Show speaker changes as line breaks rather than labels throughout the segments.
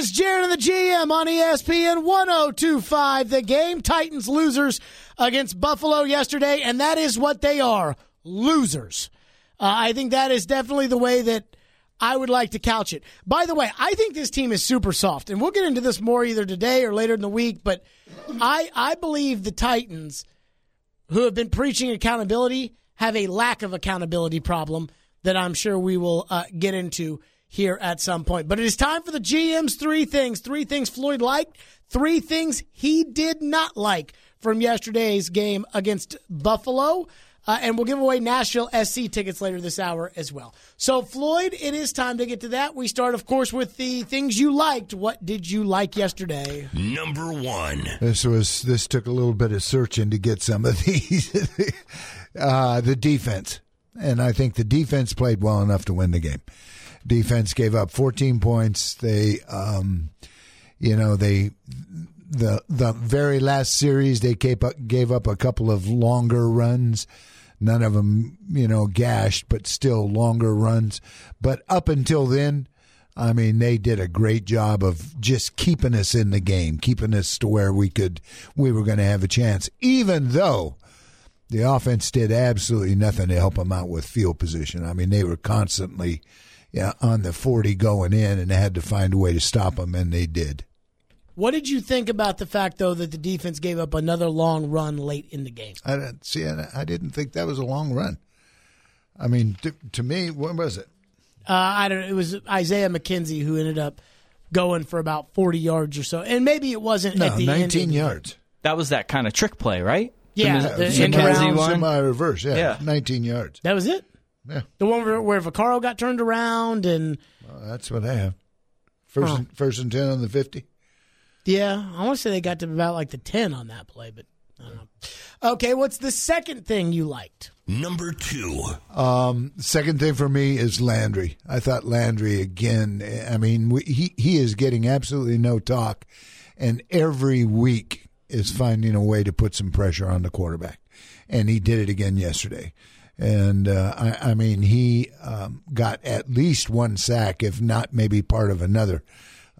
is Jared and the GM on ESPN 1025. The game Titans losers against Buffalo yesterday, and that is what they are losers. Uh, I think that is definitely the way that I would like to couch it. By the way, I think this team is super soft, and we'll get into this more either today or later in the week, but I, I believe the Titans, who have been preaching accountability, have a lack of accountability problem that I'm sure we will uh, get into here at some point. But it is time for the GM's three things. Three things Floyd liked, three things he did not like from yesterday's game against Buffalo. Uh, and we'll give away Nashville SC tickets later this hour as well. So, Floyd, it is time to get to that. We start, of course, with the things you liked. What did you like yesterday?
Number one.
This was this took a little bit of searching to get some of these. uh, the defense, and I think the defense played well enough to win the game. Defense gave up 14 points. They, um, you know, they the the very last series they gave up, gave up a couple of longer runs. None of them, you know, gashed, but still longer runs. But up until then, I mean, they did a great job of just keeping us in the game, keeping us to where we could, we were going to have a chance, even though the offense did absolutely nothing to help them out with field position. I mean, they were constantly yeah, on the 40 going in and they had to find a way to stop them, and they did.
What did you think about the fact, though, that the defense gave up another long run late in the game?
I didn't see. I didn't think that was a long run. I mean, to, to me, what was it?
Uh, I don't. It was Isaiah McKenzie who ended up going for about forty yards or so, and maybe it wasn't
No,
at the end.
19 yards.
That was that kind of trick play, right?
Yeah,
The-
the
the
end
McKenzie one.
Semi reverse, yeah,
Yeah.
19 yards.
That was it.
Yeah,
The one where, where Vaccaro got turned around, and
well, that's what I have. First, and, first and 10 on the 50.
yeah, I want to say they got to about like the ten on that play, but I don't know. Okay, what's the second thing you liked?
Number two.
Um, second thing for me is Landry. I thought Landry again. I mean, we, he he is getting absolutely no talk, and every week is finding a way to put some pressure on the quarterback, and he did it again yesterday. And uh, I, I mean, he um, got at least one sack, if not maybe part of another.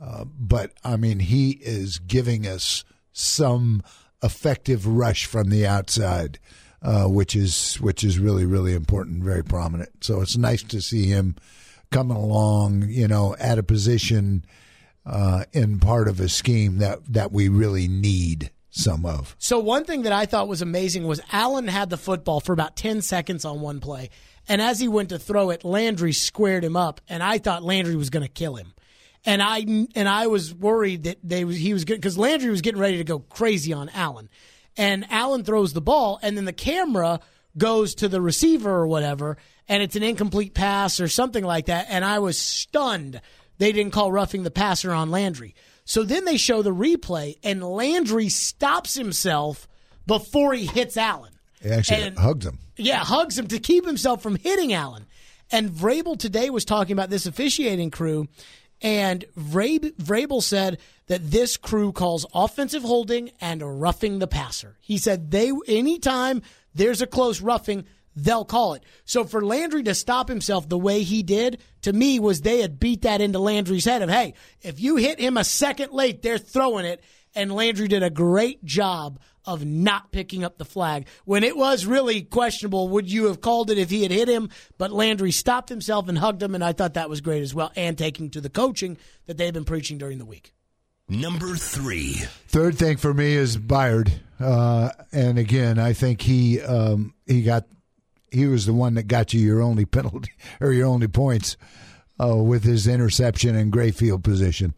Uh, but I mean, he is giving us some effective rush from the outside, uh, which is which is really really important, very prominent. So it's nice to see him coming along, you know, at a position uh, in part of a scheme that that we really need some of.
So one thing that I thought was amazing was Allen had the football for about 10 seconds on one play. And as he went to throw it, Landry squared him up and I thought Landry was going to kill him. And I and I was worried that they was he was good cuz Landry was getting ready to go crazy on Allen. And Allen throws the ball and then the camera goes to the receiver or whatever and it's an incomplete pass or something like that and I was stunned they didn't call roughing the passer on Landry. So then they show the replay, and Landry stops himself before he hits Allen.
He actually
And-
hugs him.
Yeah, hugs him to keep himself from hitting Allen. And Vrabel today was talking about this officiating crew, and Vrab- Vrabel said that this crew calls offensive holding and roughing the passer. He said they anytime there's a close roughing, they'll call it. So for Landry to stop himself the way he did, to me, was they had beat that into Landry's head of, hey, if you hit him a second late, they're throwing it. And Landry did a great job of not picking up the flag. When it was really questionable, would you have called it if he had hit him? But Landry stopped himself and hugged him, and I thought that was great as well, and taking to the coaching that they've been preaching during the week.
Number three.
Third thing for me is Byard, uh, and again, I think he um, he got he was the one that got you your only penalty or your only points uh, with his interception and great field position.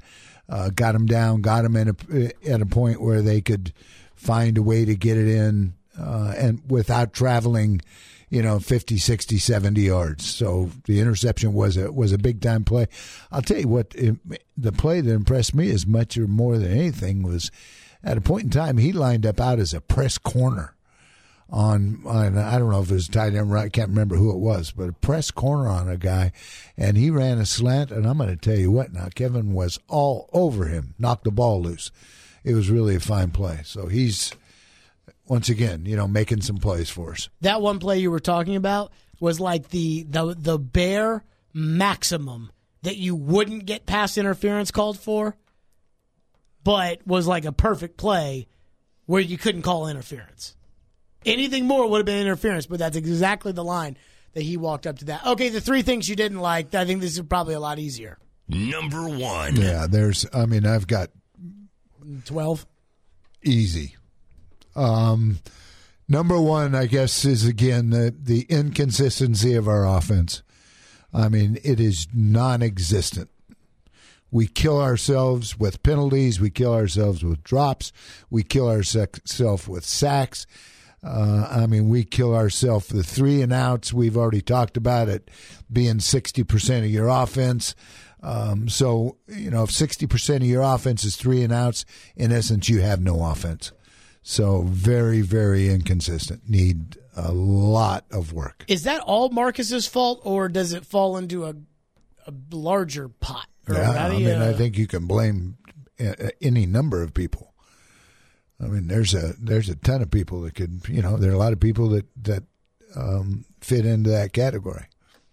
Uh, got him down, got him in a, at a point where they could find a way to get it in, uh, and without traveling, you know, 50, 60, 70 yards. So the interception was a was a big time play. I'll tell you what, it, the play that impressed me as much or more than anything was at a point in time he lined up out as a press corner on, on I don't know if it was tight end I can't remember who it was, but a press corner on a guy, and he ran a slant. And I'm going to tell you what, now Kevin was all over him, knocked the ball loose. It was really a fine play. So he's once again, you know, making some plays for us.
That one play you were talking about was like the the the bare maximum that you wouldn't get pass interference called for. but was like a perfect play where you couldn't call interference. Anything more would have been interference, but that's exactly the line that he walked up to that. Okay, the three things you didn't like, I think this is probably a lot easier.
Number one.
Yeah, there's. I mean, I've got
12.
easy. Um, number one, I guess, is again the the inconsistency of our offense. I mean, it is non-existent. We kill ourselves with penalties. We kill ourselves with drops. We kill ourselves with sacks. Uh, I mean, we kill ourselves the three and outs. We've already talked about it being 60% of your offense. Um, so, you know, if 60% of your offense is three and outs, in essence, you have no offense. So, very, very inconsistent. Need a lot of work.
Is that all Marcus's fault, or does it fall into a, a larger pot?
Yeah, I mean, I think you can blame uh, any number of people. I mean, there's a there's a ton of people that could, you know, there are a lot of people that that um, fit into that category.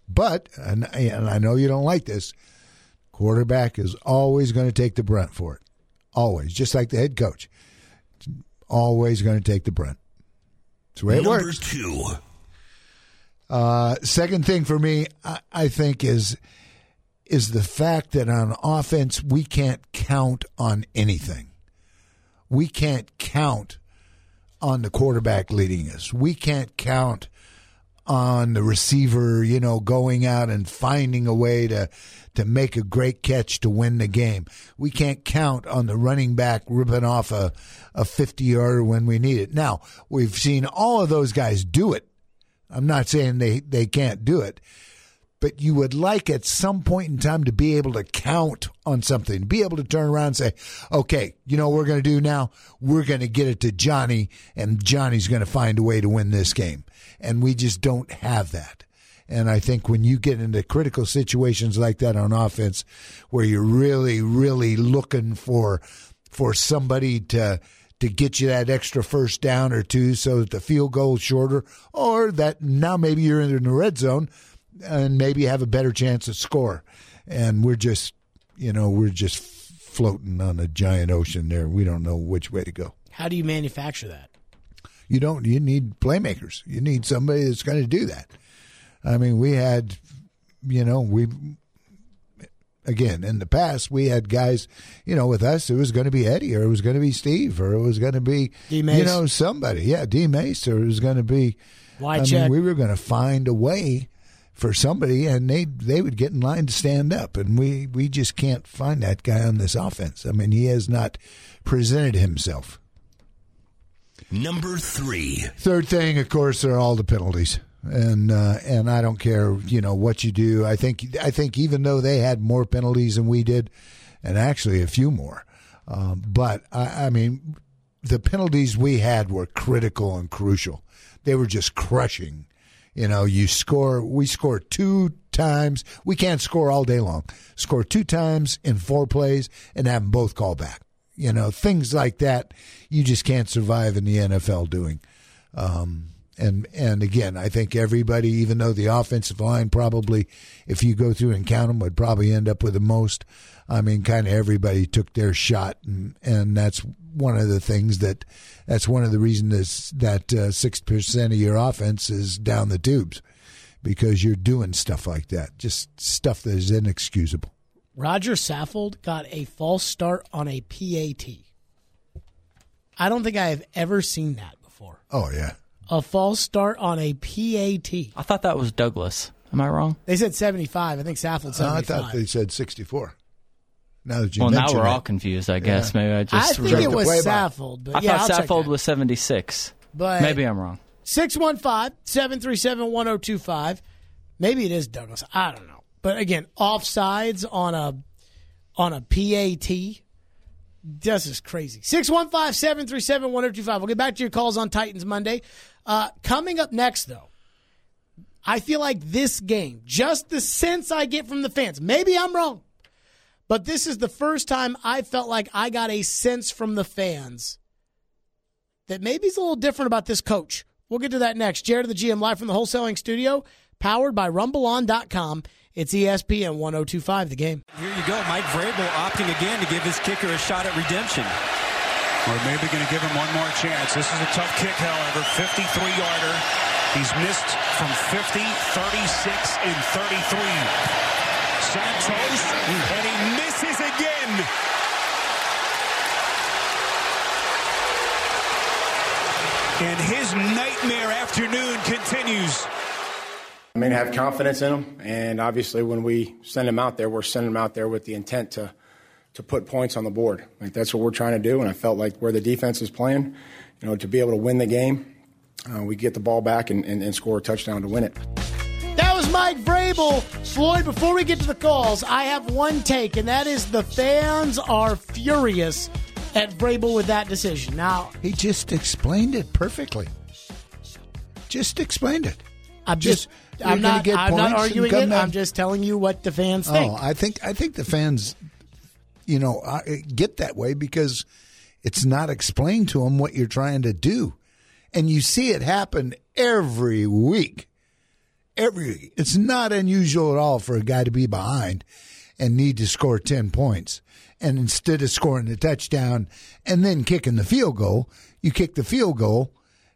But and and I know you don't like this. Quarterback is always going to take the brunt for it. Always, just like the head coach, always going to take the brunt. It's the way it
Number
works.
two.
Uh, second thing for me, I, I think is is the fact that on offense we can't count on anything. We can't count on the quarterback leading us. We can't count on the receiver, you know, going out and finding a way to to make a great catch to win the game. We can't count on the running back ripping off a a 50 yarder when we need it. Now, we've seen all of those guys do it. I'm not saying they, they can't do it, but you would like at some point in time to be able to count on something, be able to turn around and say, okay, you know what we're going to do now? We're going to get it to Johnny, and Johnny's going to find a way to win this game. And we just don't have that. And I think when you get into critical situations like that on offense, where you're really, really looking for for somebody to to get you that extra first down or two so that the field goal is shorter, or that now maybe you're in the red zone and maybe have a better chance to score. And we're just, you know, we're just floating on a giant ocean there. We don't know which way to go.
How do you manufacture that?
You don't. You need playmakers. You need somebody that's going to do that. I mean, we had, you know, we again in the past we had guys, you know, with us it was going to be Eddie or it was going to be Steve or it was going to be,
D. Mace.
you know, somebody. Yeah, D. Mace or it was going to be.
Why
I mean, we were going to find a way for somebody, and they they would get in line to stand up, and we we just can't find that guy on this offense. I mean, he has not presented himself.
Number three.
Third thing, of course, are all the penalties, and uh, and I don't care, you know, what you do. I think I think even though they had more penalties than we did, and actually a few more, um, but I, I mean, the penalties we had were critical and crucial. They were just crushing. You know, you score. We score two times. We can't score all day long. Score two times in four plays and have them both call back. You know, things like that. You just can't survive in the NFL doing. Um, and and again, I think everybody, even though the offensive line probably, if you go through and count them, would probably end up with the most. I mean, kind of everybody took their shot, and and that's one of the things that that's one of the reasons that uh, six percent of your offense is down the tubes because you're doing stuff like that, just stuff that is inexcusable.
Roger Saffold got a false start on a PAT. I don't think I have ever seen that before.
Oh yeah,
A false start on a PAT.
I thought that was Douglas. Am I wrong?
They said 75. I think Saffold
Uh, I thought they said sixty-four. Now that you
Well, now we're
it.
all confused. I guess maybe I just.
I
just.
think it was. Saffold, but
I
yeah,
thought
I'll
Saffold was seventy six.
But
Maybe I'm wrong.
615 737 1025. Maybe it is Douglas. I don't know. But again, offsides on a on a PAT. This is crazy. 615 737 1025. We'll get back to your calls on Titans Monday. Uh, coming up next, though, I feel like this game, just the sense I get from the fans, maybe I'm wrong, but this is the first time I felt like I got a sense from the fans that maybe it's a little different about this coach. We'll get to that next. Jared of the GM live from the wholesaling studio, powered by rumbleon.com It's ESPN 1025, the game.
Here you go. Mike Vrabel opting again to give his kicker a shot at redemption.
Or maybe going to give him one more chance. This is a tough kick, however. 53-yarder. He's missed from 50, 36, and 33. Santos, and he misses again. And his nightmare afternoon continues.
I mean, have confidence in them, and obviously, when we send them out there, we're sending them out there with the intent to to put points on the board. Like that's what we're trying to do. And I felt like where the defense is playing, you know, to be able to win the game, uh, we get the ball back and, and, and score a touchdown to win it.
That was Mike Vrabel. Floyd, before we get to the calls, I have one take, and that is the fans are furious at Vrabel with that decision. Now,
He just explained it perfectly. Just explained it.
I'm just,
Just-
I'm not,
get
I'm not arguing it. I'm just telling you what the fans oh, think.
Oh, I think I think the fans, you know, get that way because it's not explained to them what you're trying to do, and you see it happen every week. Every it's not unusual at all for a guy to be behind and need to score ten points, and instead of scoring the touchdown and then kicking the field goal, you kick the field goal,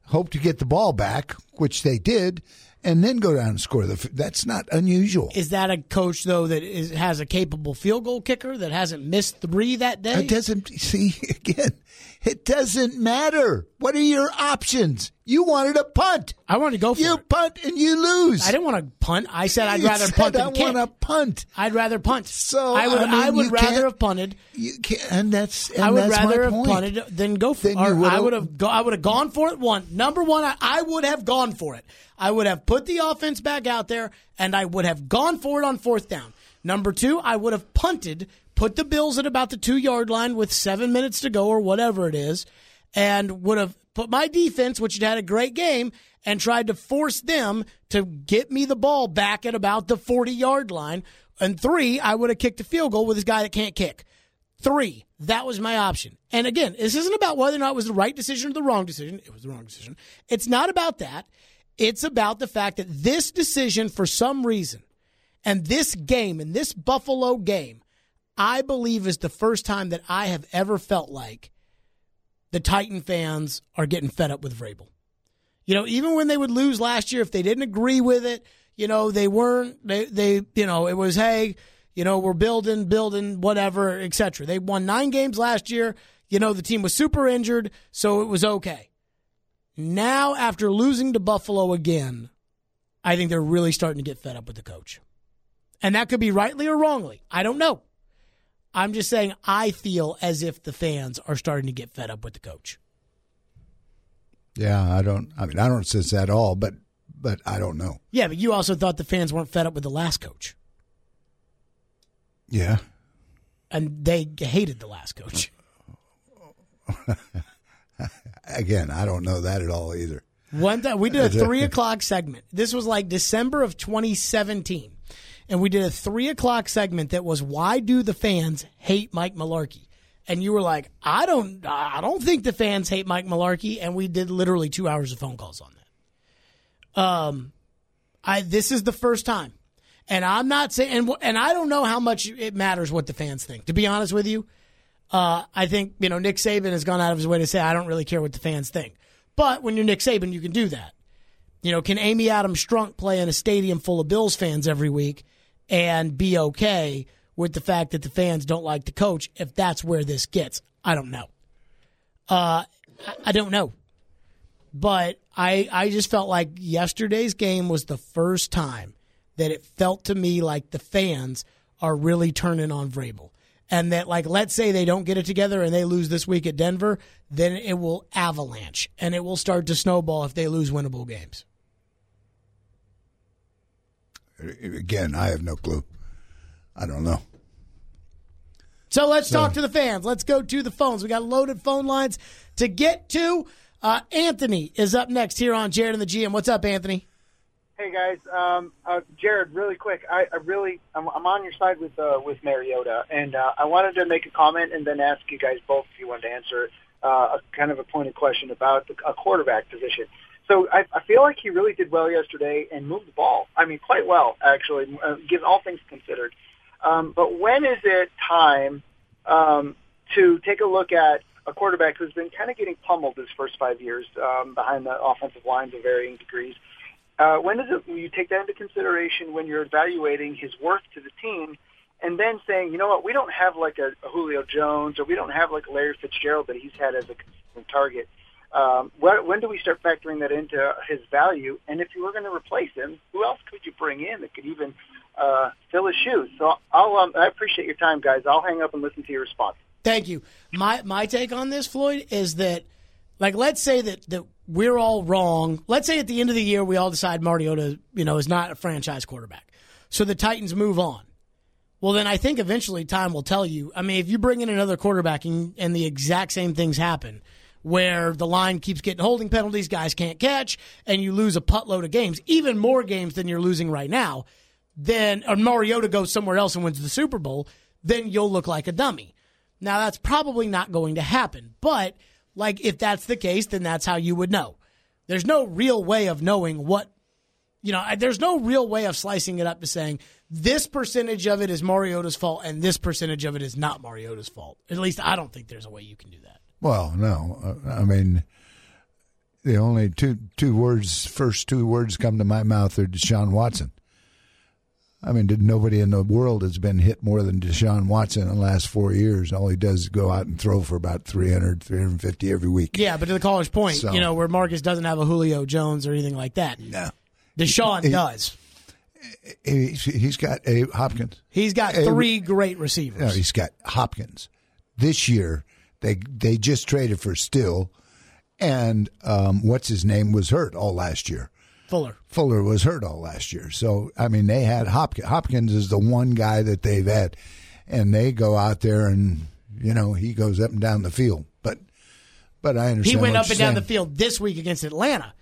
hope to get the ball back, which they did. And then go down and score the. That's not unusual.
Is that a coach though that is, has a capable field goal kicker that hasn't missed three that day?
It doesn't see again. It doesn't matter. What are your options? You wanted a punt.
I wanted to go for it.
You
it.
punt and you lose.
I didn't want to punt. I said I'd
You
rather
said,
punt
I
than
want to punt.
I'd rather punt.
So,
I would.
I mean,
I would rather have punted.
You can't, and that's and
I would
that's
rather have
point.
punted than go for
Then
it. Or I would have. Go, I would have gone for it. One number one. I, I would have gone for it. I would have put the offense back out there, and I would have gone for it on fourth down. Number two, I would have punted, put the Bills at about the two yard line with seven minutes to go or whatever it is, and would have put my defense, which had had a great game, and tried to force them to get me the ball back at about the 40 yard line. And three, I would have kicked a field goal with this guy that can't kick. Three, that was my option. And again, this isn't about whether or not it was the right decision or the wrong decision. It was the wrong decision. It's not about that. It's about the fact that this decision, for some reason, and this game, and this Buffalo game, I believe is the first time that I have ever felt like the Titan fans are getting fed up with Vrabel. You know, even when they would lose last year, if they didn't agree with it, you know, they weren't, they, they you know, it was, hey, you know, we're building, building, whatever, etc. They won nine games last year. You know, the team was super injured, so it was okay. Now, after losing to Buffalo again, I think they're really starting to get fed up with the coach. And that could be rightly or wrongly. I don't know. I'm just saying I feel as if the fans are starting to get fed up with the coach.
Yeah, I don't. I mean, I don't sense that at all. But but I don't know.
Yeah, but you also thought the fans weren't fed up with the last coach.
Yeah.
And they hated the last coach.
Again, I don't know that at all either.
One time we did a three o'clock segment. This was like December of 2017, and we did a three o'clock segment that was why do the fans hate Mike Mularkey? And you were like, I don't, I don't think the fans hate Mike Mularkey, and we did literally two hours of phone calls on that. Um, I this is the first time, and I'm not saying, and and I don't know how much it matters what the fans think. To be honest with you, uh, I think you know Nick Saban has gone out of his way to say I don't really care what the fans think. But when you're Nick Saban, you can do that. You know, can Amy Adams Strunk play in a stadium full of Bills fans every week and be okay with the fact that the fans don't like the coach if that's where this gets? I don't know. Uh, I- don't know. But I, I just felt like yesterday's game was the first time that it felt to me like the fans are really turning on Vrabel. And that, like, let's say they don't get it together and they lose this week at Denver, then it will avalanche and it will start to snowball if they lose winnable games.
Again, I have no clue. I don't know.
So let's talk to the fans. Let's go to the phones. We got loaded phone lines to get to. Uh, Anthony is up next here on Jared and the GM. What's up, Anthony?
Hey guys, um, uh, Jared, really quick. I, I really, I'm, I'm on your side with uh, with Mariota, and uh, I wanted to make a comment and then ask you guys both if you wanted to answer uh, a kind of a pointed question about the, a quarterback position. So I, I feel like he really did well yesterday and moved the ball. I mean, quite well actually, uh, given all things considered. Um, but when is it time um, to take a look at a quarterback who's been kind of getting pummeled his first five years um, behind the offensive lines of varying degrees? Uh, when does it? You take that into consideration when you're evaluating his worth to the team? and then saying, you know what, we don't have like a, a Julio Jones or we don't have like Larry Fitzgerald that he's had as a consistent target. Um, when, when do we start factoring that into his value? And if you were going to replace him, who else could you bring in that could even uh, fill his shoes? So I'll, um, I appreciate your time, guys. I'll hang up and listen to your response.
Thank you. My my take on this, Floyd, is that like let's say that that we're all wrong. Let's say at the end of the year we all decide Mariota, you know, is not a franchise quarterback. So the Titans move on well, then I think eventually time will tell you. I mean, if you bring in another quarterback and, and the exact same things happen, where the line keeps getting holding penalties, guys can't catch, and you lose a load of games, even more games than you're losing right now, then or Mariota goes somewhere else and wins the Super Bowl, then you'll look like a dummy. Now that's probably not going to happen, but like if that's the case, then that's how you would know. There's no real way of knowing what you know, there's no real way of slicing it up to saying this percentage of it is Mariota's fault and this percentage of it is not Mariota's fault. At least I don't think there's a way you can do that.
Well, no. I mean, the only two two words, first two words come to my mouth are Deshaun Watson. I mean, nobody in the world has been hit more than Deshaun Watson in the last four years. All he does is go out and throw for about 300, 350 every week.
Yeah, but to the college point, so, you know, where Marcus doesn't have a Julio Jones or anything like that.
No.
Deshaun he, does.
He, has got a Hopkins.
He's got three a, great receivers.
No, he's got Hopkins. This year, they they just traded for Still, and um, what's his name was hurt all last year.
Fuller.
Fuller was hurt all last year. So I mean, they had Hopkins. Hopkins is the one guy that they've had, and they go out there and you know he goes up and down the field. But but I understand.
He went up and
saying.
down the field this week against Atlanta.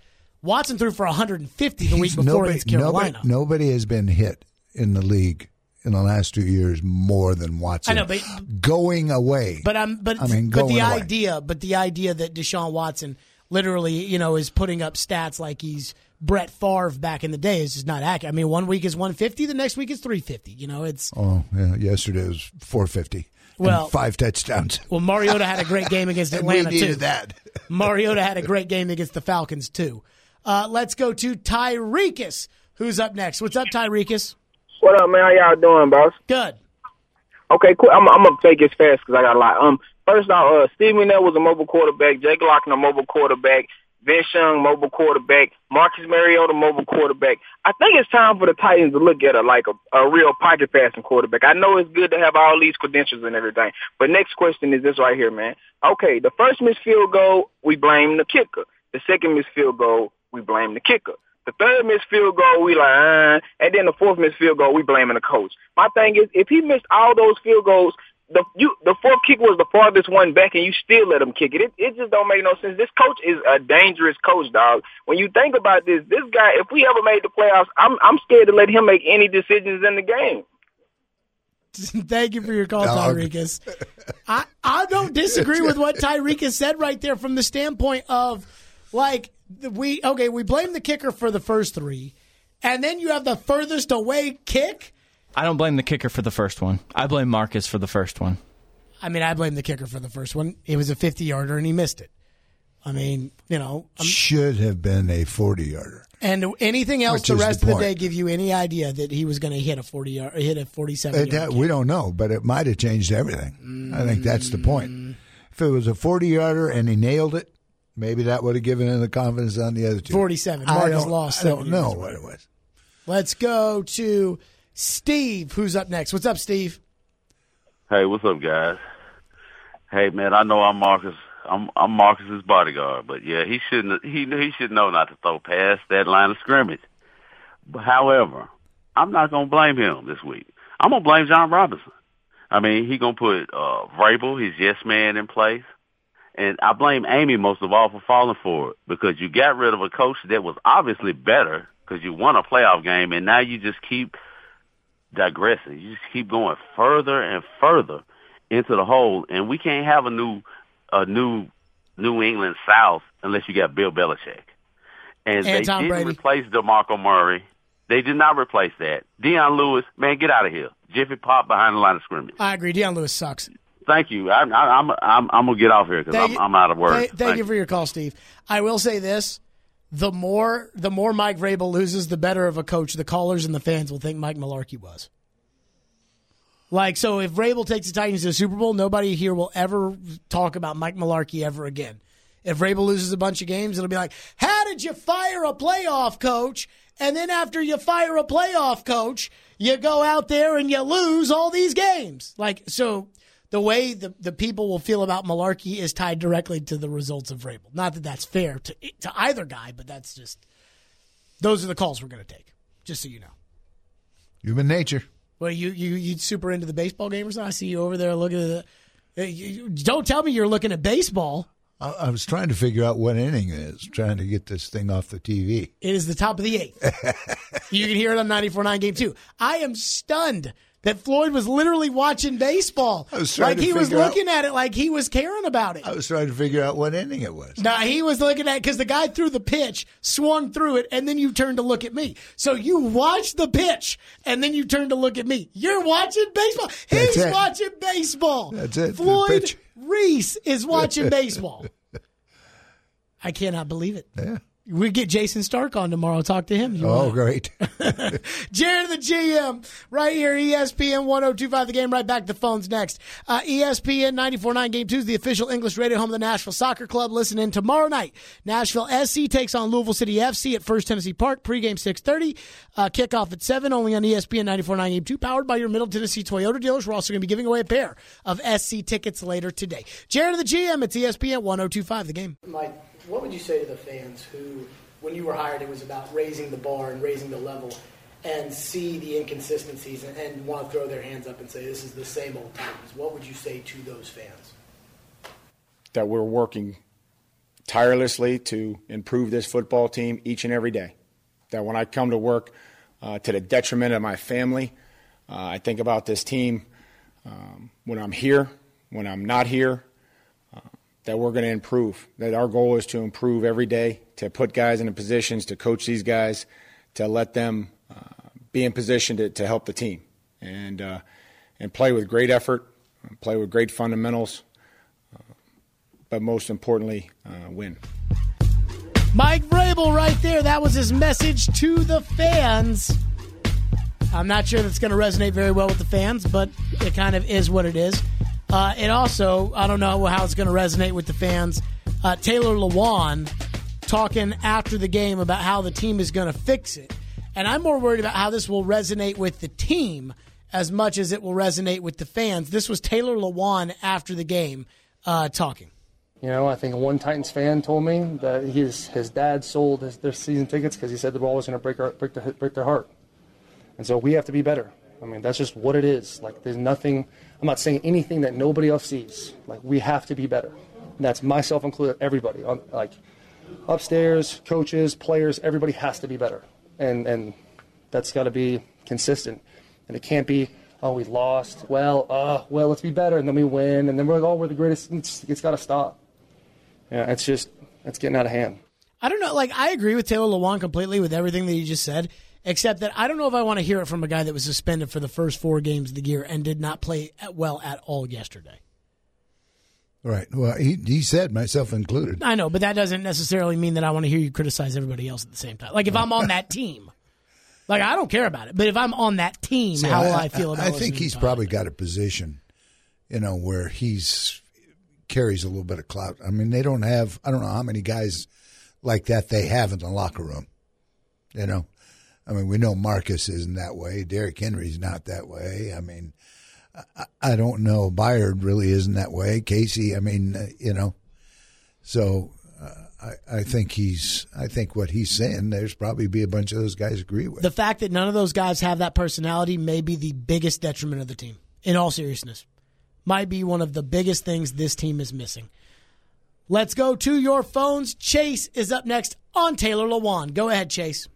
Watson threw for 150 the week before nobody, against Carolina.
Nobody, nobody, has been hit in the league in the last two years more than Watson.
I know, but
going away.
But I'm, but I mean, but the away. idea, but the idea that Deshaun Watson literally, you know, is putting up stats like he's Brett Favre back in the day is just not accurate. I mean, one week is 150, the next week is 350. You know, it's
oh yeah. Yesterday was 450. Well, five touchdowns.
Well, Mariota had a great game against Atlanta too.
That
Mariota had a great game against the Falcons too. Uh, let's go to Tyreekus, who's up next. What's up, Tyrekus?
What up, man? How y'all doing, boss?
Good.
Okay, cool. I'm, I'm gonna take this fast because I got a lot. Um, first off, uh, Steve McNair was a mobile quarterback. Jake Locker, a mobile quarterback. Vince Young, mobile quarterback. Marcus Mariota, mobile quarterback. I think it's time for the Titans to look at a like a, a real pocket passing quarterback. I know it's good to have all these credentials and everything, but next question is this right here, man. Okay, the first missed field goal, we blame the kicker. The second missed field goal, we blame the kicker. The third missed field goal, we like, uh, and then the fourth missed field goal, we blaming the coach. My thing is, if he missed all those field goals, the you the fourth kick was the farthest one back, and you still let him kick it. It it just don't make no sense. This coach is a dangerous coach, dog. When you think about this, this guy, if we ever made the playoffs, I'm I'm scared to let him make any decisions in the game.
Thank you for your call, Tyrekus. I, I don't disagree with what Tyrekus said right there from the standpoint of like we okay, we blame the kicker for the first three, and then you have the furthest away kick.
I don't blame the kicker for the first one. I blame Marcus for the first one.
I mean, I blame the kicker for the first one. It was a 50 yarder and he missed it. I mean, you know,
I'm, should have been a 40 yarder.
And anything else the rest the of the day give you any idea that he was going to hit a 40 yard, hit a 47 yard
We don't know, but it might have changed everything. Mm-hmm. I think that's the point. If it was a 40 yarder and he nailed it, Maybe that would have given him the confidence on the other two.
47. Marcus lost.
I don't know what it was.
Let's go to Steve, who's up next. What's up, Steve?
Hey, what's up, guys? Hey, man, I know I'm Marcus. I'm I'm Marcus's bodyguard, but yeah, he shouldn't. He he should know not to throw past that line of scrimmage. But however, I'm not gonna blame him this week. I'm gonna blame Jon Robinson. I mean, he gonna put uh Vrabel, his yes man, in place. And I blame Amy most of all for falling for it because you got rid of a coach that was obviously better because you won a playoff game and now you just keep digressing. You just keep going further and further into the hole and we can't have a new, a new New England South unless you got Bill Belichick. and,
And
they
Tom
didn't
Brady.
replace DeMarco Murray. They did not replace that. Dion Lewis, man, get out of here. Jiffy Pop behind the line of scrimmage.
I agree. Dion Lewis sucks.
Thank you. I, I, I'm I'm I'm gonna get off here because I'm, I'm out of words.
Thank, thank you for your call, Steve. I will say this: the more the more Mike Vrabel loses, the better of a coach the callers and the fans will think Mike Mularkey was. Like so, if Vrabel takes the Titans to the Super Bowl, nobody here will ever talk about Mike Mularkey ever again. If Vrabel loses a bunch of games, it'll be like, "How did you fire a playoff coach?" And then after you fire a playoff coach, you go out there and you lose all these games. Like so, the way the, the people will feel about Mularkey is tied directly to the results of Vrabel. Not that that's fair to to either guy, but that's just those are the calls we're going to take. Just so you know.
Human nature.
Well, you you you super into the baseball game or something? I see you over there looking at the. uh, you- Don't tell me you're looking at baseball.
I, I was trying to figure out what inning it is, trying to get this thing off the TV.
It is the top of the eighth. you can hear it on 94.9 Game 2. I am stunned that Floyd was literally watching baseball.
I was trying
like he was
figure out-
looking at it like he was caring about it.
I was trying to figure out what inning it was.
No, he was looking at because the guy threw the pitch, swung through it, and then you turned to look at me. So you watched the pitch, and then you turned to look at me. You're watching baseball.
That's
He's
it.
watching baseball.
That's it.
Floyd. Reese is watching baseball. I cannot believe it.
Yeah.
We get Jayson Stark on tomorrow. Talk to him.
Oh,
want?
great.
Jared the GM, right here, ESPN 1025 The Game, right back to the phones next. Uh, ESPN 949 Game 2 is the official English radio home of the Nashville Soccer Club. Listen in tomorrow night. Nashville SC takes on Louisville City FC at First Tennessee Park, pregame 630. Uh, kickoff at 7, only on ESPN 949 Game 2, powered by your Middle Tennessee Toyota dealers. We're also going to be giving away a pair of SC tickets later today. Jared the GM, it's ESPN 1025 The Game. Mike, what would you say to the fans who, when you were hired, it was about raising the bar and raising the level, and see the inconsistencies and, and want to throw their hands up and say this is the same old Titans? What would you say to those fans?
that we're working tirelessly to improve this football team each and every day. That when I come to work, uh, to the detriment of my family, uh, I think about this team um, when I'm here, when I'm not here, that we're going to improve. That our goal is to improve every day, to put guys in positions, to coach these guys, to let them uh, be in position to, to help the team, and uh, and play with great effort, play with great fundamentals, but most importantly, uh, win.
Mike Vrabel, right there. That was his message to the fans. I'm not sure that's going to resonate very well with the fans, but it kind of is what it is. Uh, it also, I don't know how it's going to resonate with the fans. Uh, Taylor Lewan talking after the game about how the team is going to fix it. And I'm more worried about how this will resonate with the team as much as it will resonate with the fans. This was Taylor Lewan after the game uh, talking.
You know, I think one Titans fan told me that his his dad sold his, their season tickets because he said the ball was going to break our, break break their heart, and so we have to be better. I mean, that's just what it is. Like, there's nothing. I'm not saying anything that nobody else sees. Like, we have to be better. And that's myself included. Everybody, um, like upstairs, coaches, players, everybody has to be better, and and that's got to be consistent. And it can't be, oh, we lost. Well, uh, well, let's be better, and then we win, and then we're like, oh, we're the greatest. It's, it's got to stop. Yeah, it's just it's getting out of hand.
I don't know. Like, I agree with Taylor Lewan completely with everything that you just said, except that I don't know if I want to hear it from a guy that was suspended for the first four games of the year and did not play well at all yesterday.
Right. Well, he, he said, myself included.
I know, but that doesn't necessarily mean that I want to hear you criticize everybody else at the same time. Like, if I'm on that team, like, I don't care about it, but if I'm on that team,
See,
how will I, feel about
I think he's probably got a position, you know, where he's carries a little bit of clout. I mean, they don't have. I don't know how many guys like that they have in the locker room. You know, I mean, we know Marcus isn't that way. Derrick Henry's not that way. I mean, I, I don't know. Byard really isn't that way. Casey, I mean, uh, you know, so. Uh, I, I think he's. I think what he's saying. There's probably be a bunch of those guys agree with.
The fact that none of those guys have that personality may be the biggest detriment of the team. In all seriousness, might be one of the biggest things this team is missing. Let's go to your phones. Chase is up next on Taylor Lewan. Go ahead, Chase.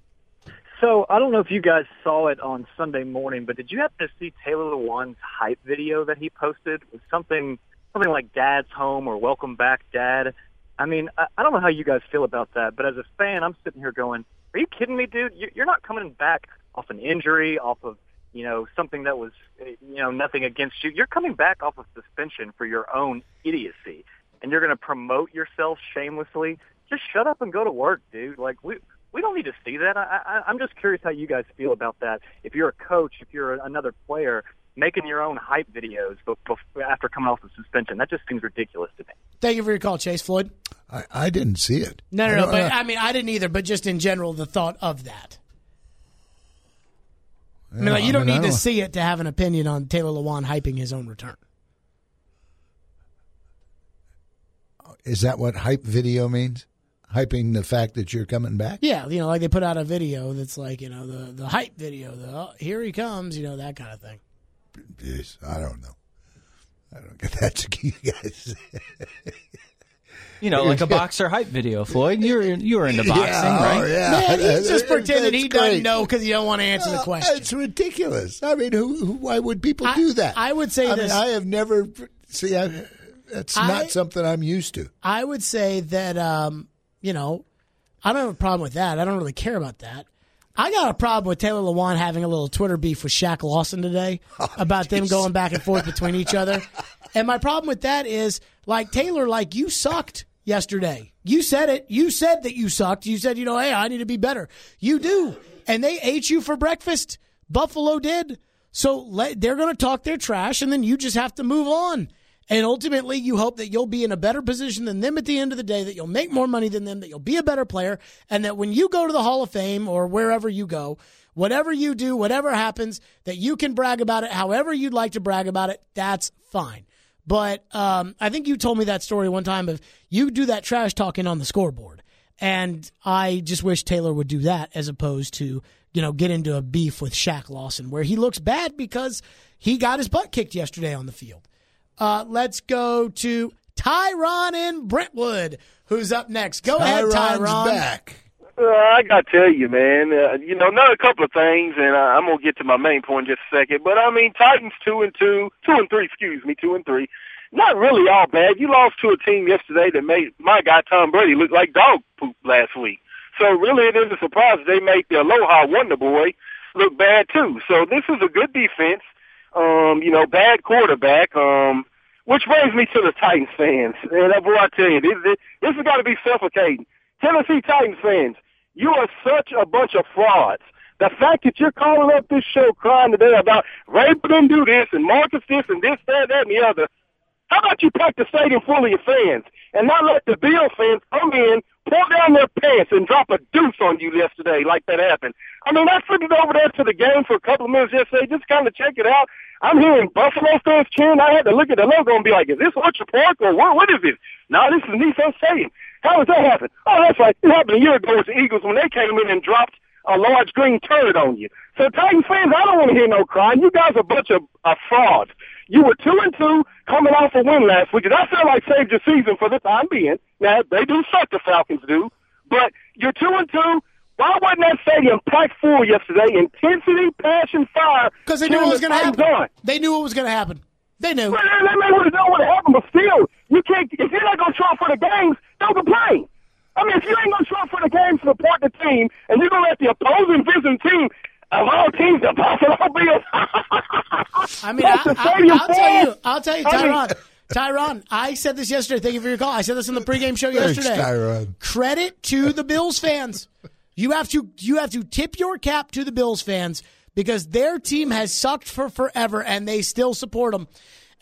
So I don't know if you guys saw it on Sunday morning, but did you happen to see Taylor Lewan's hype video that he posted? It was something something like "Dad's home" or "Welcome back, Dad." I mean, I, I don't know how you guys feel about that, but as a fan, I'm sitting here going, "Are you kidding me, dude? You- You're not coming back off an injury, off of you know something that was eh, you know nothing against you. You're coming back off of suspension for your own idiocy, and you're going to promote yourself shamelessly. Just shut up and go to work, dude. Like we." We don't need to see that. I, I, I'm just curious how you guys feel about that. If you're a coach, if you're another player, making your own hype videos bef- bef- after coming off of suspension, that just seems ridiculous to me.
Thank you for your call, Chase Floyd.
I, I didn't see it.
No, no, no.
don't-
But I mean, I didn't either. But just in general, the thought of that. I mean, like, you
I
don't
mean,
need to
don't-
see it to have an opinion on Taylor Lewan hyping his own return.
Is that what hype video means? Hyping the fact that you're coming back?
Yeah, you know, like they put out a video that's like, you know, the the hype video, the oh, here he comes, you know, that kind of thing.
Jeez, I don't know. I don't get that. To you guys.
You know, like a boxer hype video, Floyd. You're you were into boxing,
Yeah,
right?
oh, yeah.
Man, he's just pretending
that's
he doesn't
great.
know because he don't want to answer the question.
It's ridiculous. I mean, who, who? Why would people
I-
do that?
I would say
I
this-
Mean, I have never. See, I, that's
I-
not something I'm used to.
I would say that um, you know, I don't have a problem with that. I don't really care about that. I got a problem with Taylor Lewan having a little Twitter beef with Shaq Lawson today oh, about them going back and forth between each other. And my problem with that is like Taylor, like you sucked yesterday. You said it. You said that you sucked. You said, you know, hey, I need to be better. You do. And they ate you for breakfast. Buffalo did. So let, they're going to talk their trash, and then you just have to move on. And ultimately, you hope that you'll be in a better position than them at the end of the day, that you'll make more money than them, that you'll be a better player, and that when you go to the Hall of Fame or wherever you go, whatever you do, whatever happens, that you can brag about it however you'd like to brag about it, that's fine. But um, I think you told me that story one time of you do that trash talking on the scoreboard. And I just wish Taylor would do that as opposed to, you know, get into a beef with Shaq Lawson where he looks bad because he got his butt kicked yesterday on the field. Uh, let's go to Tyron in Brentwood, who's up next. Go ahead,
Tyron's
Tyron.
back.
Uh, I got to tell you, man. Uh, you know, not a couple of things, and uh, I'm gonna get to my main point in just a second. But I mean, Titans two and two, two and three, excuse me, two and three. Not really all bad. You lost to a team yesterday that made my guy Tom Brady look like dog poop last week. So really, it isn't a surprise they made the Aloha Wonder Boy look bad too. So this is a good defense. Um, you know, bad quarterback. Um, which brings me to the Titans fans. And boy, I tell you, this, this, this has got to be suffocating. Tennessee Titans fans, you are such a bunch of frauds. The fact that you're calling up this show crying today about Raven didn't do this and Marcus this and this, that, that, and the other. How about you pack the stadium full of your fans and not let the Bill fans come in, pull down their pants, and drop a deuce on you yesterday like that happened? I mean, I flipped it over there to the game for a couple of minutes yesterday, just kind of check it out. I'm hearing Buffalo fans cheering. I had to look at the logo and be like, is this Orchard Park or what, what is this? No, this is Nissan Stadium. How does that happen? Oh, that's right. It happened a year ago with the Eagles when they came in and dropped a large green turd on you. So Titans fans, I don't want to hear no crying. You guys are a bunch of uh, frauds. You were two and two coming off a win last week, and I feel like saved your season for the time being. Now they do suck, the Falcons do, but you're two and two. Why wasn't that stadium packed full yesterday? Intensity, passion, fire.
Because they knew what was going to happen.
on.
They knew what was going to happen. They knew.
Well, they may would have known what happened, but still, you can't. If you're not going to show up for the games, don't complain. I mean, if you ain't going to show up for the games to support the team, and you're going to let the opposing visiting team of all teams, the Buffalo Bills.
I mean,
That's
I,
the stadium
will tell you, I'll tell you,
I mean-
Tyron. Tyron, I said this yesterday. Thank you for your call. I said this on the pregame show
Thanks,
yesterday.
Tyron.
Credit to the Bills fans. You have to you have to tip your cap to the Bills fans because their team has sucked for forever and they still support them.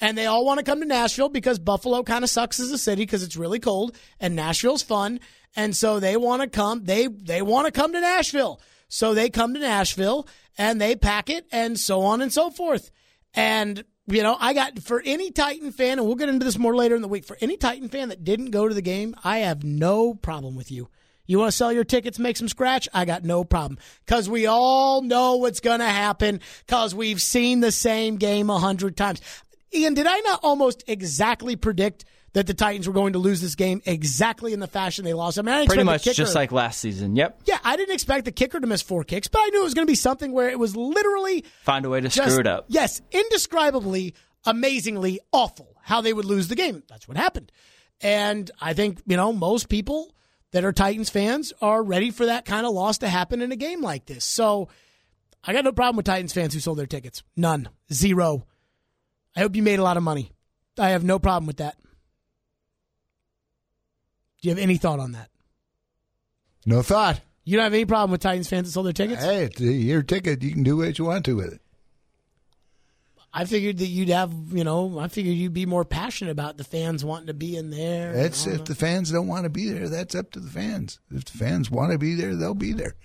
And they all want to come to Nashville because Buffalo kind of sucks as a city because it's really cold and Nashville's fun. And so they want to come. They they want to come to Nashville. So they come to Nashville and they pack it and so on and so forth. And you know, I got for any Titan fan, and we'll get into this more later in the week. For any Titan fan that didn't go to the game, I have no problem with you. You want to sell your tickets, make some scratch? I got no problem because we all know what's going to happen because we've seen the same game a hundred times. Ian, did I not almost exactly predict that the Titans were going to lose this game exactly in the fashion they lost? I mean, I
Pretty much
kicker,
just like last season. Yep.
yeah, I didn't expect the kicker to miss four kicks, but I knew it was going to be something where it was literally
Find a way to
just-
screw it up.
Yes, indescribably, amazingly awful how they would lose the game. That's what happened. And I think, you know, most people that are Titans fans are ready for that kind of loss to happen in a game like this. So I got no problem with Titans fans who sold their tickets. None. Zero. I hope you made a lot of money. I have no problem with that. Do you have any thought on that?
No thought.
You don't have any problem with Titans fans that sold their tickets?
Hey, it's uh, your ticket. You can do what you want to with it.
I figured that you'd have, you know, I figured you'd be more passionate about the fans wanting to be in there.
That's if the fans don't want to be there. That's up to the fans. If the fans want to be there, they'll be there.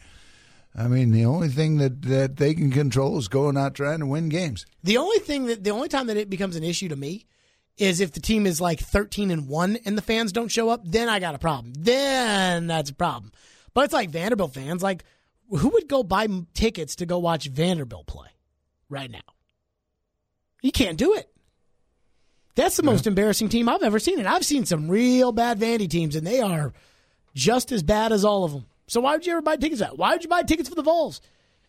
I mean, the only thing that, that they can control is going out trying to win games.
The only thing that the only time that it becomes an issue to me is if the team is like 13 and 1 and the fans don't show up, then I got a problem. Then that's a problem. But it's like Vanderbilt fans, like who would go buy tickets to go watch Vanderbilt play right now? You can't do it. That's the most embarrassing team I've ever seen. And I've seen some real bad Vandy teams, and they are just as bad as all of them. So why would you ever buy tickets? At? Why would you buy tickets for the Vols?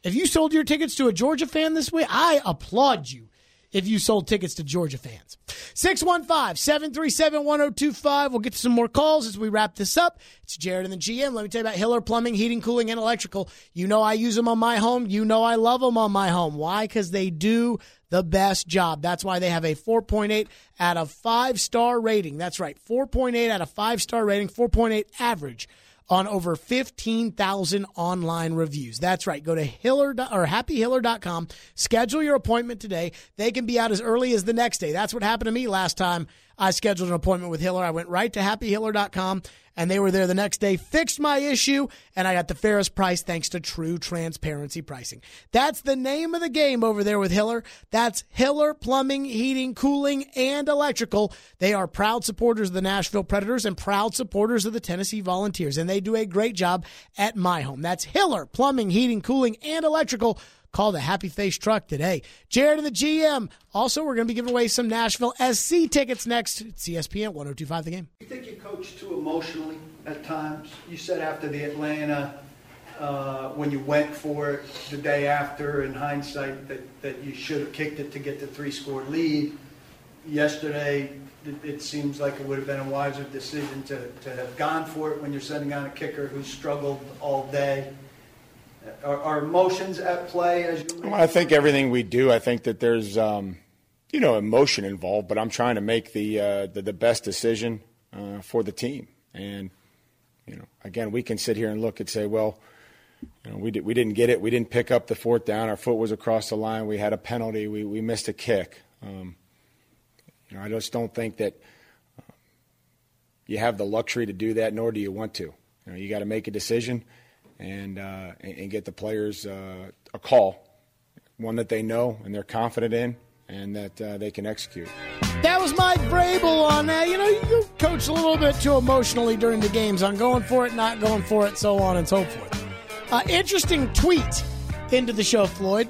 If you sold your tickets to a Georgia fan this way, I applaud you if you sold tickets to Georgia fans. 615 737 1025. We'll get to some more calls as we wrap this up. It's Jared and the GM. Let me tell you about Hiller Plumbing, Heating, Cooling, and Electrical. You know I use them on my home. You know I love them on my home. Why? Because they do the best job. That's why they have a 4.8 out of 5 star rating. That's right, 4.8 out of 5 star rating, 4.8 average on over 15,000 online reviews. That's right. Go to Hiller or happyhiller.com. Schedule your appointment today. They can be out as early as the next day. That's what happened to me last time I scheduled an appointment with Hiller. I went right to happyhiller.com and they were there the next day, fixed my issue, and I got the fairest price thanks to true transparency pricing. That's the name of the game over there with Hiller. That's Hiller Plumbing, Heating, Cooling, and Electrical. They are proud supporters of the Nashville Predators and proud supporters of the Tennessee Volunteers, and they do a great job at my home. That's Hiller Plumbing, Heating, Cooling, and Electrical. Call the Happy Face Truck today. Jared and the GM. Also, we're going to be giving away some Nashville SC tickets next. It's ESPN 1025 the game.
You think you coach too emotionally at times? You said after the Atlanta, uh, when you went for it the day after, in hindsight, that, that you should have kicked it to get the three score lead. Yesterday, it, seems like it would have been a wiser decision to, to have gone for it when you're sending on a kicker who struggled all day. Are, are emotions at play as you?
Well, I think everything we do, I think that there's, um, you know, emotion involved, but I'm trying to make the uh, the, the, best decision uh, for the team. And you know, again, we can sit here and look and say, well, you know, we did, we didn't get it, we didn't pick up the fourth down, our foot was across the line, we had a penalty, we we missed a kick. Um, you know, I just don't think that uh, you have the luxury to do that, nor do you want to. You know, you got to make a decision and uh, and get the players uh, a call, one that they know and they're confident in, and that uh, they can execute.
That was Mike Vrabel on that. You know, you coach a little bit too emotionally during the games on going for it, not going for it, so on and so forth. Uh, interesting tweet into the show, Floyd.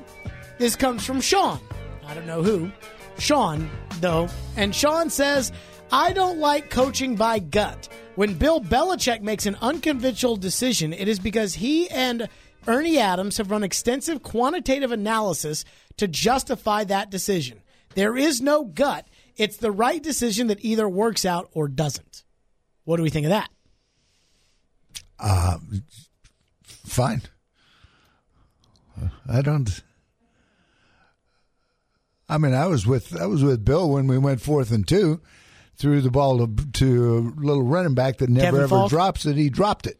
This comes from Sean. I don't know who. Sean, though. And Sean says, I don't like coaching by gut. When Bill Belichick makes an unconventional decision, it is because he and Ernie Adams have run extensive quantitative analysis to justify that decision. There is no gut. It's the right decision that either works out or doesn't. What do we think of that?
Uh, fine. I don't. I mean, I was with I was with Bill when we went fourth and two threw the ball to, to a little running back that never
Kevin
ever
Faulk?
drops it. He dropped it.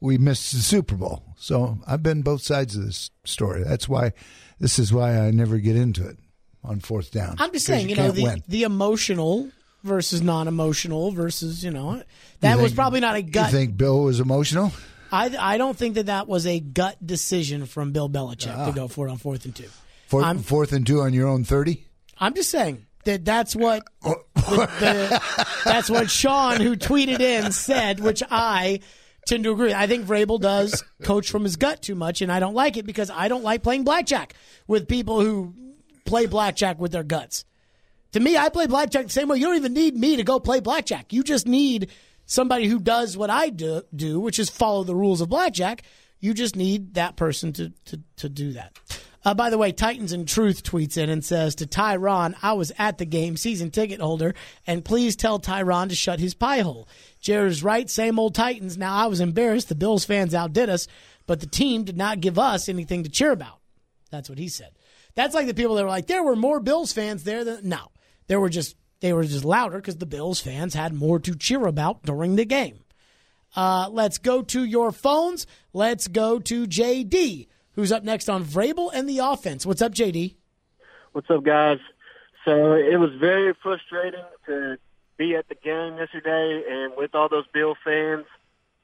We missed the Super Bowl. So I've been both sides of this story. That's why this is why I never get into it on fourth down.
I'm just saying, you, know, the,
win.
the emotional versus non emotional versus, you know, that
You
was
think-
probably not a gut.
You think Bill was emotional?
I, I don't think that that was a gut decision from Bill Belichick
Ah.
to go for it on fourth and two.
Fourth, fourth and two on your own 30?
I'm just saying that that's what oh. the, the, that's what Sean, who tweeted in, said, which I tend to agree. I think Vrabel does coach from his gut too much, and I don't like it because I don't like playing blackjack with people who play blackjack with their guts. To me, I play blackjack the same way. You don't even need me to go play blackjack. You just need somebody who does what I do, do which is follow the rules of blackjack. You just need that person to, to, to do that. Uh, by the way, Titans and Truth tweets in and says to Tyron, I was at the game, season ticket holder, and please tell Tyron to shut his pie hole. Jared's right, same old Titans. Now, I was embarrassed. The Bills fans outdid us, but the team did not give us anything to cheer about. That's what he said. That's like the people that were like, there were more Bills fans there than. No. There were just, they were just louder because the Bills fans had more to cheer about during the game. Uh, let's go to your phones. Let's go to JD, who's up next on Vrabel and the offense. What's up, JD?
What's up, guys? So it was very frustrating to be at the game yesterday and with all those Bill fans.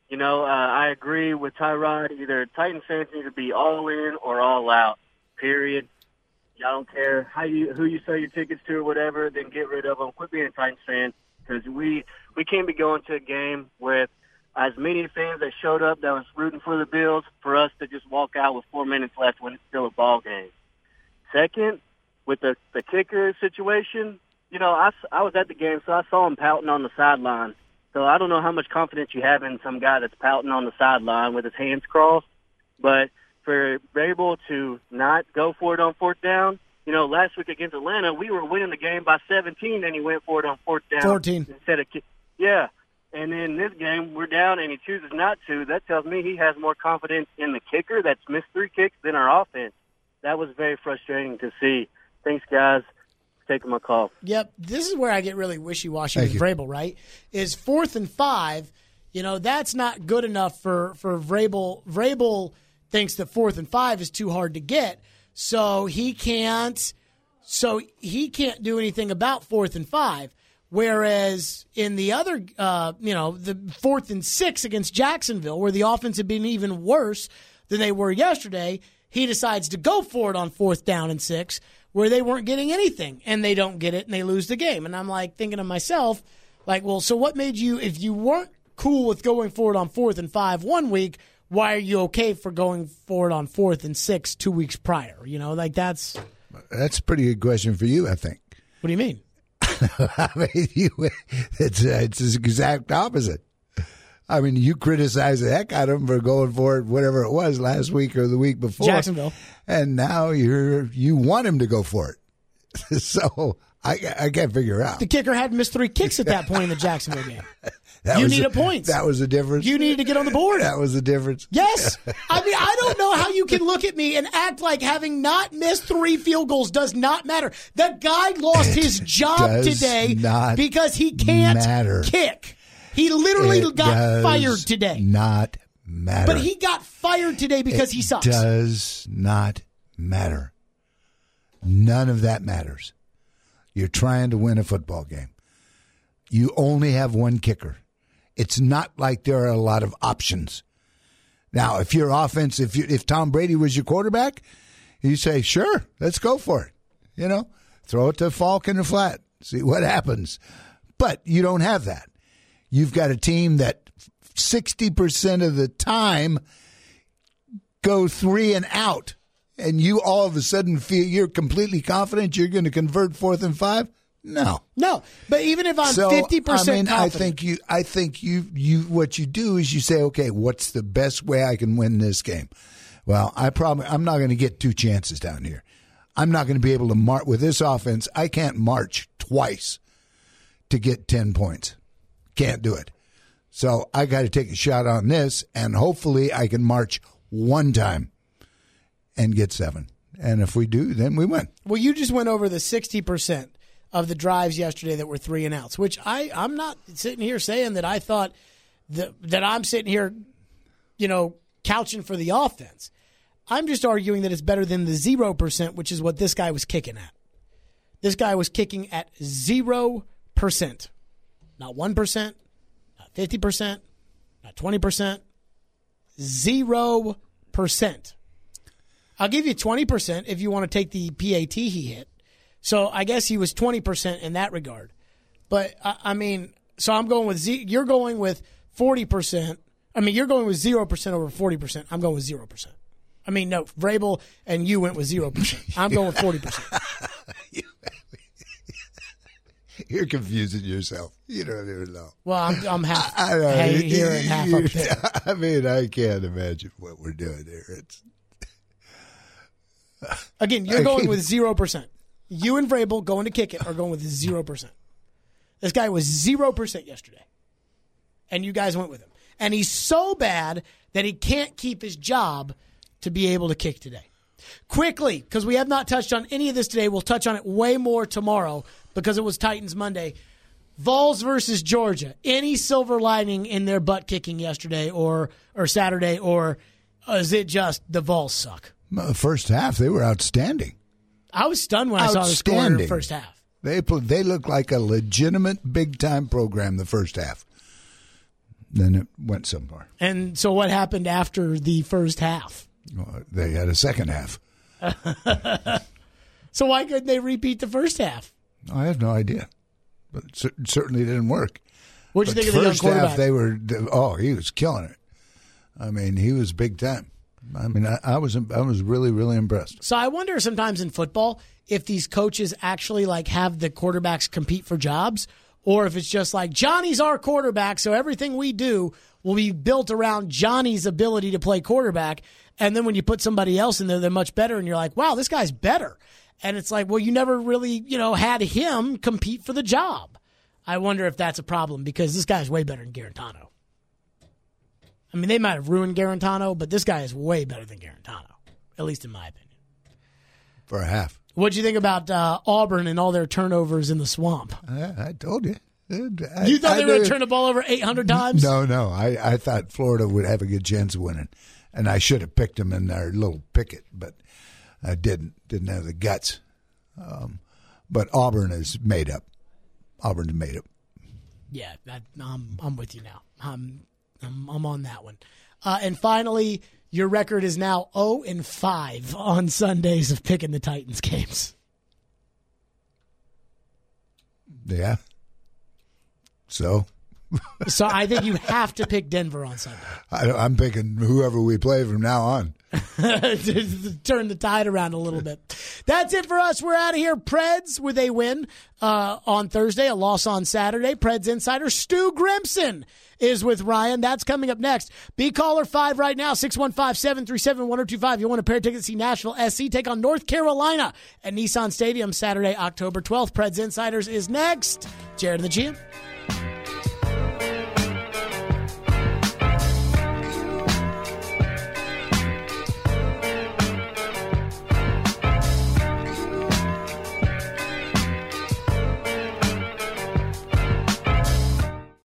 You know, uh, I agree with Tyrod. Either Titan fans need to be all in or all out. Period. I don't care how you who you sell your tickets to or whatever. Then get rid of them. Quit being a Titans fan because we we can't be going to a game with as many fans that showed up that was rooting for the Bills for us to just walk out with four minutes left when it's still a ball game. Second, with the the kicker situation, you know, I, I was at the game, so I saw him pouting on the sideline. So I don't know how much confidence you have in some guy that's pouting on the sideline with his hands crossed. But for Vrabel to not go for it on fourth down, you know, last week against Atlanta, we were winning the game by 17, and he went for it on fourth down
14.
instead of yeah. And in this game, we're down, and he chooses not to. That tells me he has more confidence in the kicker that's missed three kicks than our offense. That was very frustrating to see. Thanks, guys. for Taking my call.
Yep, this is where I get really wishy washy
Thank
with Vrabel. Right, is fourth and five. You know that's not good enough for for Vrabel. Vrabel thinks that fourth and five is too hard to get, so he can't. So he can't do anything about fourth and five. Whereas in the other, uh, you know, the fourth and six against Jacksonville, where the offense had been even worse than they were yesterday, he decides to go for it on fourth down and six, where they weren't getting anything, and they don't get it, and they lose the game. And I'm like thinking to myself, like, well, so what made you, if you weren't cool with going for it on fourth and five one week, why are you okay for going for it on fourth and six two weeks prior? You know, like that's
That's a pretty good question for you, I think.
what do you mean?
I mean, you, it's uh, it's the exact opposite. I mean, you criticize the heck out of him for going for it, whatever it was last week or the week before,
Jacksonville.
and now you're you want him to go for it. so I I can't figure out.
The kicker hadn't missed three kicks at that point in the Jacksonville game.
That
you need
the-
a point.
That was the difference.
You needed to get on the board.
That was the difference.
Yes. I mean, I don't know how you can look at me and act like having not missed three field goals does not matter. The guy lost his job today because he can't
matter.
kick. He literally
It
got fired today.
Not matter.
But he got fired today because he sucks.
does not matter. None of that matters. You're trying to win a football game. You only have one kicker. It's not like there are a lot of options. Now, if your offense, if you, if Tom Brady was your quarterback, you say, "Sure, let's go for it." You know, throw it to Faulk in the flat, see what happens. But you don't have that. You've got a team that sixty percent of the time go three and out, and you all of a sudden feel you're completely confident you're going to convert fourth and five. No,
No, but even if I'm
so,
fifty percent
I mean, I think you. I think you. You. What you do is you say, okay, what's the best way I can win this game? Well, I probably I'm not going to get two chances down here. I'm not going to be able to march with this offense. I can't march twice to get ten points. Can't do it. So I got to take a shot on this, and hopefully I can march one time and get seven. And if we do, then we win.
Well, you just went over the sixty percent of the drives yesterday that were three and outs, which I I'm not sitting here saying that I thought that that I'm sitting here, you know, couching for the offense. I'm just arguing that it's better than the zero percent, which is what this guy was kicking at. This guy was kicking at zero percent, not one percent, not fifty percent, not twenty percent, zero percent. I'll give you 20% if you want to take the PAT he hit. So I guess he was 20% in that regard. But I, I mean, so I'm going with Z. You're going with 40%. I mean, you're going with 0% over 40%. I'm going with 0%. I mean, no, Vrabel and you went with 0%. I'm going with 40%.
You're confusing yourself. You don't even know.
Well, I'm, I'm half
I don't know.
here and half up there.
I mean, I can't imagine what we're doing here. It's
Again, you're going with zero percent. You and Vrabel going to kick it are going with zero percent. This guy was zero percent yesterday, and you guys went with him. And he's so bad that he can't keep his job to be able to kick today. Quickly, because we have not touched on any of this today, we'll touch on it way more tomorrow because it was Titans Monday. Vols versus Georgia. Any silver lining in their butt kicking yesterday or or Saturday, or is it just the Vols suck?
The first half, they were outstanding.
I was stunned when I saw the score in the first half.
They they looked like a legitimate big time program the first half. Then it went somewhere.
And so, what happened after the first half?
Uh, They had a second half.
So why couldn't they repeat the first half?
I have no idea, but it certainly didn't work.
What'd you think of the
first half? They were oh, he was killing it. I mean, he was big time. I mean, I, I was I was really really impressed.
So I wonder sometimes in football if these coaches actually like have the quarterbacks compete for jobs, or if it's just like Johnny's our quarterback, so everything we do will be built around Johnny's ability to play quarterback. And then when you put somebody else in there, they're much better, and you're like, wow, this guy's better. And it's like, well, you never really, you know, had him compete for the job. I wonder if that's a problem because this guy's way better than Guarantano. I mean, they might have ruined Guarantano, but this guy is way better than Guarantano, at least in my opinion.
for a half.
What'd you think about uh, Auburn and all their turnovers in the swamp?
I, I told you. I-
you thought
I
they were going to turn the ball over 800 times?
No, no. I, I thought Florida would have a good chance of winning, and I should have picked them in their little picket, but I didn't. Didn't have the guts. Um, but Auburn is made up. Auburn's made up.
Yeah, that, I'm, I'm with you now. I'm, I'm, I'm on that one. Uh, and finally, your record is now 0 and 5 on Sundays of picking the Titans games.
Yeah. So
So I think you have to pick Denver on Sunday.
I, I'm picking whoever we play from now on.
turn the tide around a little bit. That's it for us. We're out of here. Preds with a win uh, on Thursday, a loss on Saturday. Preds insider Stu Grimson is with Ryan. That's coming up next. Be caller five right now, 615 737 1025. You want a pair of tickets to see Nashville SC take on North Carolina at Nissan Stadium Saturday, October 12th. Preds Insiders is next. Jared and the GM.